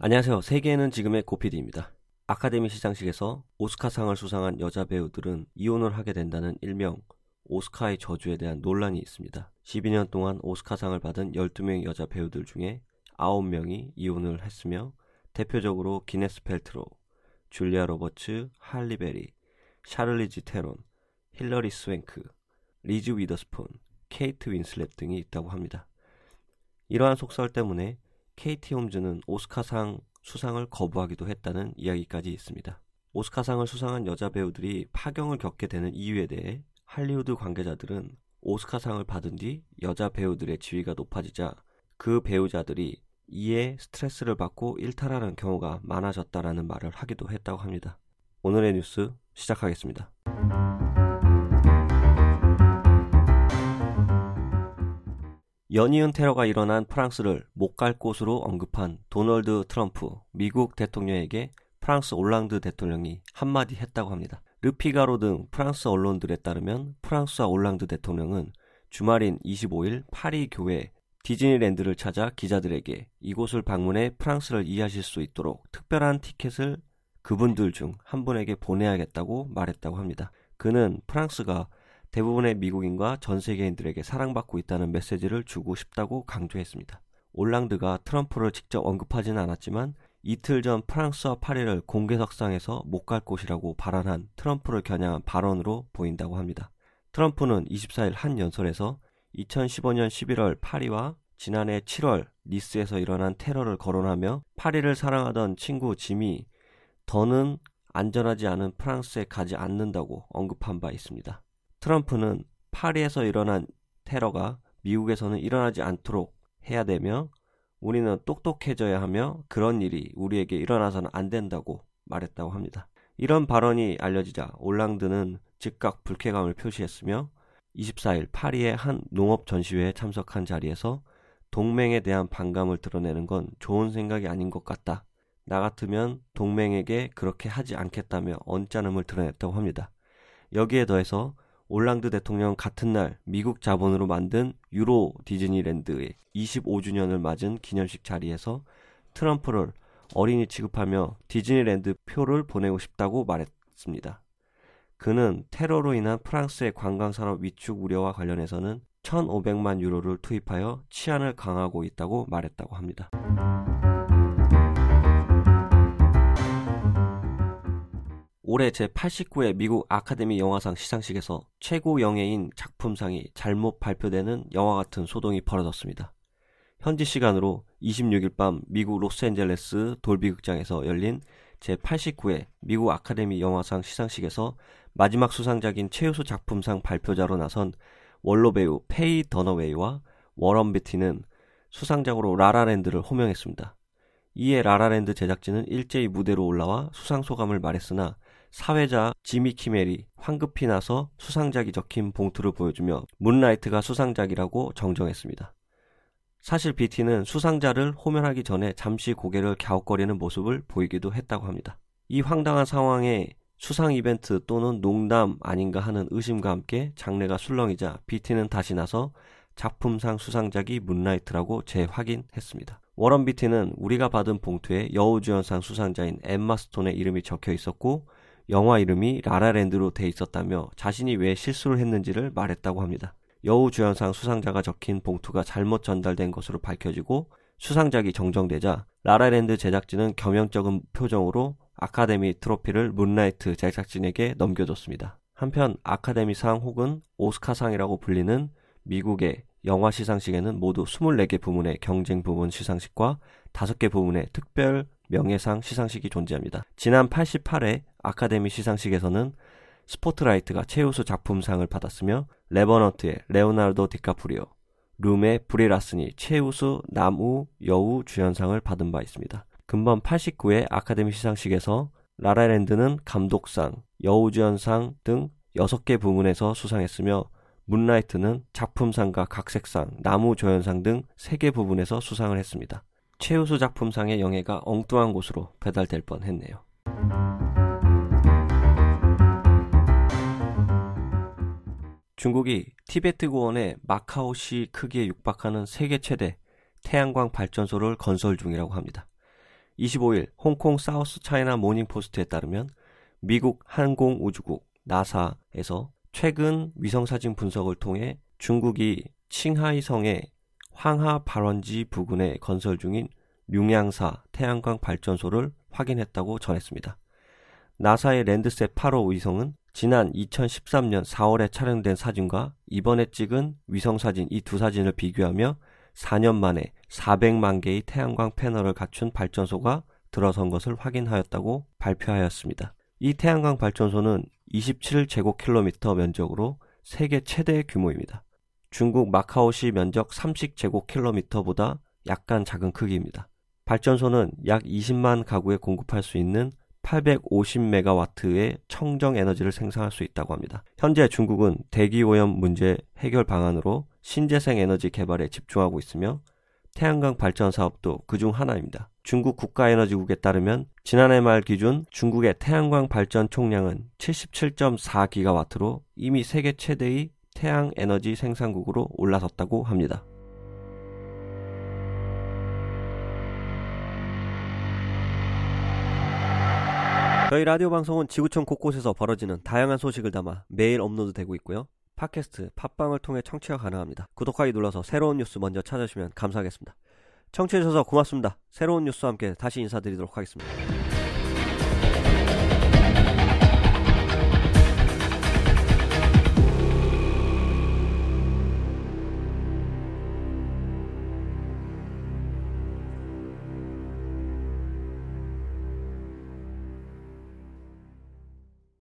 안녕하세요. 세계는 지금의 고피디입니다. 아카데미 시상식에서 오스카상을 수상한 여자 배우들은 이혼을 하게 된다는 일명 오스카의 저주에 대한 논란이 있습니다. 12년 동안 오스카상을 받은 12명의 여자 배우들 중에 9명이 이혼을 했으며 대표적으로 기네스 펠트로, 줄리아 로버츠, 할리베리, 샤를리즈 테론, 힐러리 스웽크, 리즈 위더스폰, 케이트 윈슬렛 등이 있다고 합니다. 이러한 속설 때문에 케이티 홈즈는 오스카상 수상을 거부하기도 했다는 이야기까지 있습니다. 오스카상을 수상한 여자 배우들이 파경을 겪게 되는 이유에 대해 할리우드 관계자들은 오스카상을 받은 뒤 여자 배우들의 지위가 높아지자 그 배우자들이 이에 스트레스를 받고 일탈하는 경우가 많아졌다라는 말을 하기도 했다고 합니다. 오늘의 뉴스 시작하겠습니다. 연이은 테러가 일어난 프랑스를 못 갈 곳으로 언급한 도널드 트럼프 미국 대통령에게 프랑스 올랑드 대통령이 한마디 했다고 합니다. 르피가로 등 프랑스 언론들에 따르면 프랑수아 올랑드 대통령은 주말인 25일 파리 교외 디즈니랜드를 찾아 기자들에게 이곳을 방문해 프랑스를 이해하실 수 있도록 특별한 티켓을 그분들 중 한 분에게 보내야겠다고 말했다고 합니다. 그는 프랑스가 대부분의 미국인과 전 세계인들에게 사랑받고 있다는 메시지를 주고 싶다고 강조했습니다. 올랑드가 트럼프를 직접 언급하지는 않았지만 이틀 전 프랑스와 파리를 공개석상에서 못 갈 곳이라고 발언한 트럼프를 겨냥한 발언으로 보인다고 합니다. 트럼프는 24일 한 연설에서 2015년 11월 파리와 지난해 7월 니스에서 일어난 테러를 거론하며 파리를 사랑하던 친구 짐이 더는 안전하지 않은 프랑스에 가지 않는다고 언급한 바 있습니다. 트럼프는 파리에서 일어난 테러가 미국에서는 일어나지 않도록 해야 되며 우리는 똑똑해져야 하며 그런 일이 우리에게 일어나서는 안 된다고 말했다고 합니다. 이런 발언이 알려지자 올랑드는 즉각 불쾌감을 표시했으며 24일 파리의 한 농업 전시회에 참석한 자리에서 동맹에 대한 반감을 드러내는 건 좋은 생각이 아닌 것 같다. 나 같으면 동맹에게 그렇게 하지 않겠다며 언짢음을 드러냈다고 합니다. 여기에 더해서 올랑드 대통령 같은 날 미국 자본으로 만든 유로 디즈니랜드의 25주년을 맞은 기념식 자리에서 트럼프를 어린이 취급하며 디즈니랜드 표를 보내고 싶다고 말했습니다. 그는 테러로 인한 프랑스의 관광산업 위축 우려와 관련해서는 1,500만 유로를 투입하여 치안을 강화하고 있다고 말했다고 합니다. 올해 제89회 미국 아카데미 영화상 시상식에서 최고 영예인 작품상이 잘못 발표되는 영화 같은 소동이 벌어졌습니다. 현지 시간으로 26일 밤 미국 로스앤젤레스 돌비극장에서 열린 제89회 미국 아카데미 영화상 시상식에서 마지막 수상작인 최우수 작품상 발표자로 나선 원로 배우 페이 더너웨이와 워런 비티는 수상작으로 라라랜드를 호명했습니다. 이에 라라랜드 제작진은 일제히 무대로 올라와 수상 소감을 말했으나 사회자 지미 키멜이 황급히 나서 수상작이 적힌 봉투를 보여주며 문라이트가 수상작이라고 정정했습니다. 사실 비티는 수상자를 호명하기 전에 잠시 고개를 갸웃거리는 모습을 보이기도 했다고 합니다. 이 황당한 상황에 수상 이벤트 또는 농담 아닌가 하는 의심과 함께 장내가 술렁이자 비티는 다시 나서 작품상 수상작이 문라이트라고 재확인했습니다. 워런 비티는 우리가 받은 봉투에 여우주연상 수상자인 엠마 스톤의 이름이 적혀 있었고 영화 이름이 라라랜드로 돼 있었다며 자신이 왜 실수를 했는지를 말했다고 합니다. 여우주연상 수상자가 적힌 봉투가 잘못 전달된 것으로 밝혀지고 수상작이 정정되자 라라랜드 제작진은 겸연쩍은 표정으로 아카데미 트로피를 문라이트 제작진에게 넘겨줬습니다. 한편 아카데미상 혹은 오스카상이라고 불리는 미국의 영화 시상식에는 모두 24개 부문의 경쟁 부문 시상식과 5개 부문의 특별 명예상 시상식이 존재합니다. 지난 88회 아카데미 시상식에서는 스포트라이트가 최우수 작품상을 받았으며 레버넌트의 레오나르도 디카프리오, 룸의 브리 라슨이 최우수 남우 여우 주연상을 받은 바 있습니다. 금번 89회 아카데미 시상식에서 라라랜드는 감독상, 여우주연상 등 6개 부문에서 수상했으며 문라이트는 작품상과 각색상, 남우 조연상 등 3개 부문에서 수상을 했습니다. 최우수 작품상의 영예가 엉뚱한 곳으로 배달될 뻔 했네요. 중국이 티베트 고원의 마카오시 크기에 육박하는 세계 최대 태양광 발전소를 건설 중이라고 합니다. 25일 홍콩 사우스 차이나 모닝 포스트에 따르면 미국 항공우주국 나사에서 최근 위성사진 분석을 통해 중국이 칭하이성의 황하 발원지 부근에 건설 중인 융양사 태양광 발전소를 확인했다고 전했습니다. 나사의 랜드셋 8호 위성은 지난 2013년 4월에 촬영된 사진과 이번에 찍은 위성 사진 이 두 사진을 비교하며 4년 만에 400만 개의 태양광 패널을 갖춘 발전소가 들어선 것을 확인하였다고 발표하였습니다. 이 태양광 발전소는 27제곱킬로미터 면적으로 세계 최대 규모입니다. 중국 마카오시 면적 30제곱킬로미터보다 약간 작은 크기입니다. 발전소는 약 20만 가구에 공급할 수 있는 850메가와트의 청정 에너지를 생산할 수 있다고 합니다. 현재 중국은 대기 오염 문제 해결 방안으로 신재생 에너지 개발에 집중하고 있으며 태양광 발전 사업도 그중 하나입니다. 중국 국가에너지국에 따르면 지난해 말 기준 중국의 태양광 발전 총량은 77.4기가와트로 이미 세계 최대의 태양 에너지 생산국으로 올라섰다고 합니다. 저희 라디오 방송은 지구촌 곳곳에서 벌어지는 다양한 소식을 담아 매일 업로드되고 있고요. 팟캐스트, 팟빵을 통해 청취가 가능합니다. 구독하기 눌러서 새로운 뉴스 먼저 찾아주시면 감사하겠습니다. 청취해주셔서 고맙습니다. 새로운 뉴스와 함께 다시 인사드리도록 하겠습니다.